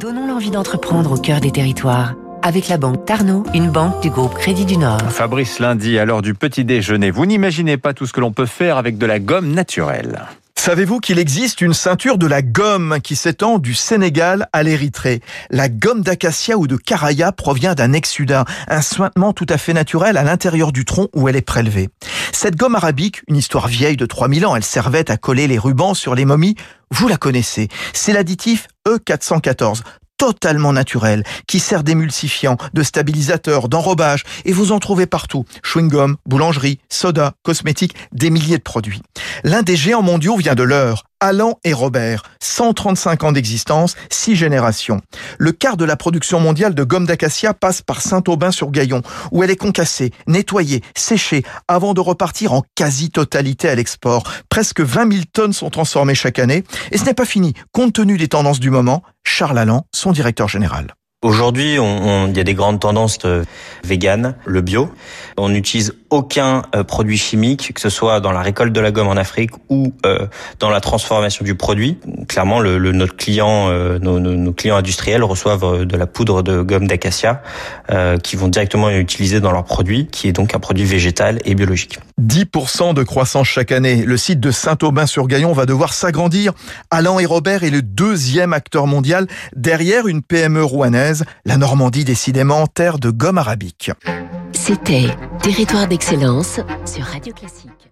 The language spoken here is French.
Donnons l'envie d'entreprendre au cœur des territoires. Avec la banque Tarno, une banque du groupe Crédit du Nord. Fabrice Lundi, à l'heure du petit déjeuner, vous n'imaginez pas tout ce que l'on peut faire avec de la gomme naturelle. Savez-vous qu'il existe une ceinture de la gomme qui s'étend du Sénégal à l'Érythrée? La gomme d'acacia ou de caraya provient d'un exudat, un sointement tout à fait naturel à l'intérieur du tronc où elle est prélevée. Cette gomme arabique, une histoire vieille de 3000 ans, elle servait à coller les rubans sur les momies, vous la connaissez. C'est l'additif E414 totalement naturel, qui sert d'émulsifiant, de stabilisateur, d'enrobage, et vous en trouvez partout. Chewing-gum, boulangerie, soda, cosmétiques, des milliers de produits. L'un des géants mondiaux vient de l'heure. Alan et Robert, 135 ans d'existence, 6 générations. Le quart de la production mondiale de gomme d'acacia passe par Saint-Aubin-sur-Gaillon, où elle est concassée, nettoyée, séchée, avant de repartir en quasi-totalité à l'export. Presque 20 000 tonnes sont transformées chaque année. Et ce n'est pas fini. Compte tenu des tendances du moment, Charles Allan, son directeur général. Aujourd'hui, il y a des grandes tendances de vegan, le bio. On n'utilise aucun euh, produit chimique, que ce soit dans la récolte de la gomme en Afrique ou euh, dans la transformation du produit. Clairement, le, le notre client, euh, nos, nos, clients industriels reçoivent de la poudre de gomme d'acacia qui vont directement utiliser dans leur produit, qui est donc un produit végétal et biologique. 10% de croissance chaque année. Le site de Saint-Aubin-sur-Gaillon va devoir s'agrandir. Alain et Robert est le deuxième acteur mondial derrière une PME rouennaise, la Normandie décidément terre de gomme arabique. C'était Territoire d'excellence sur Radio Classique.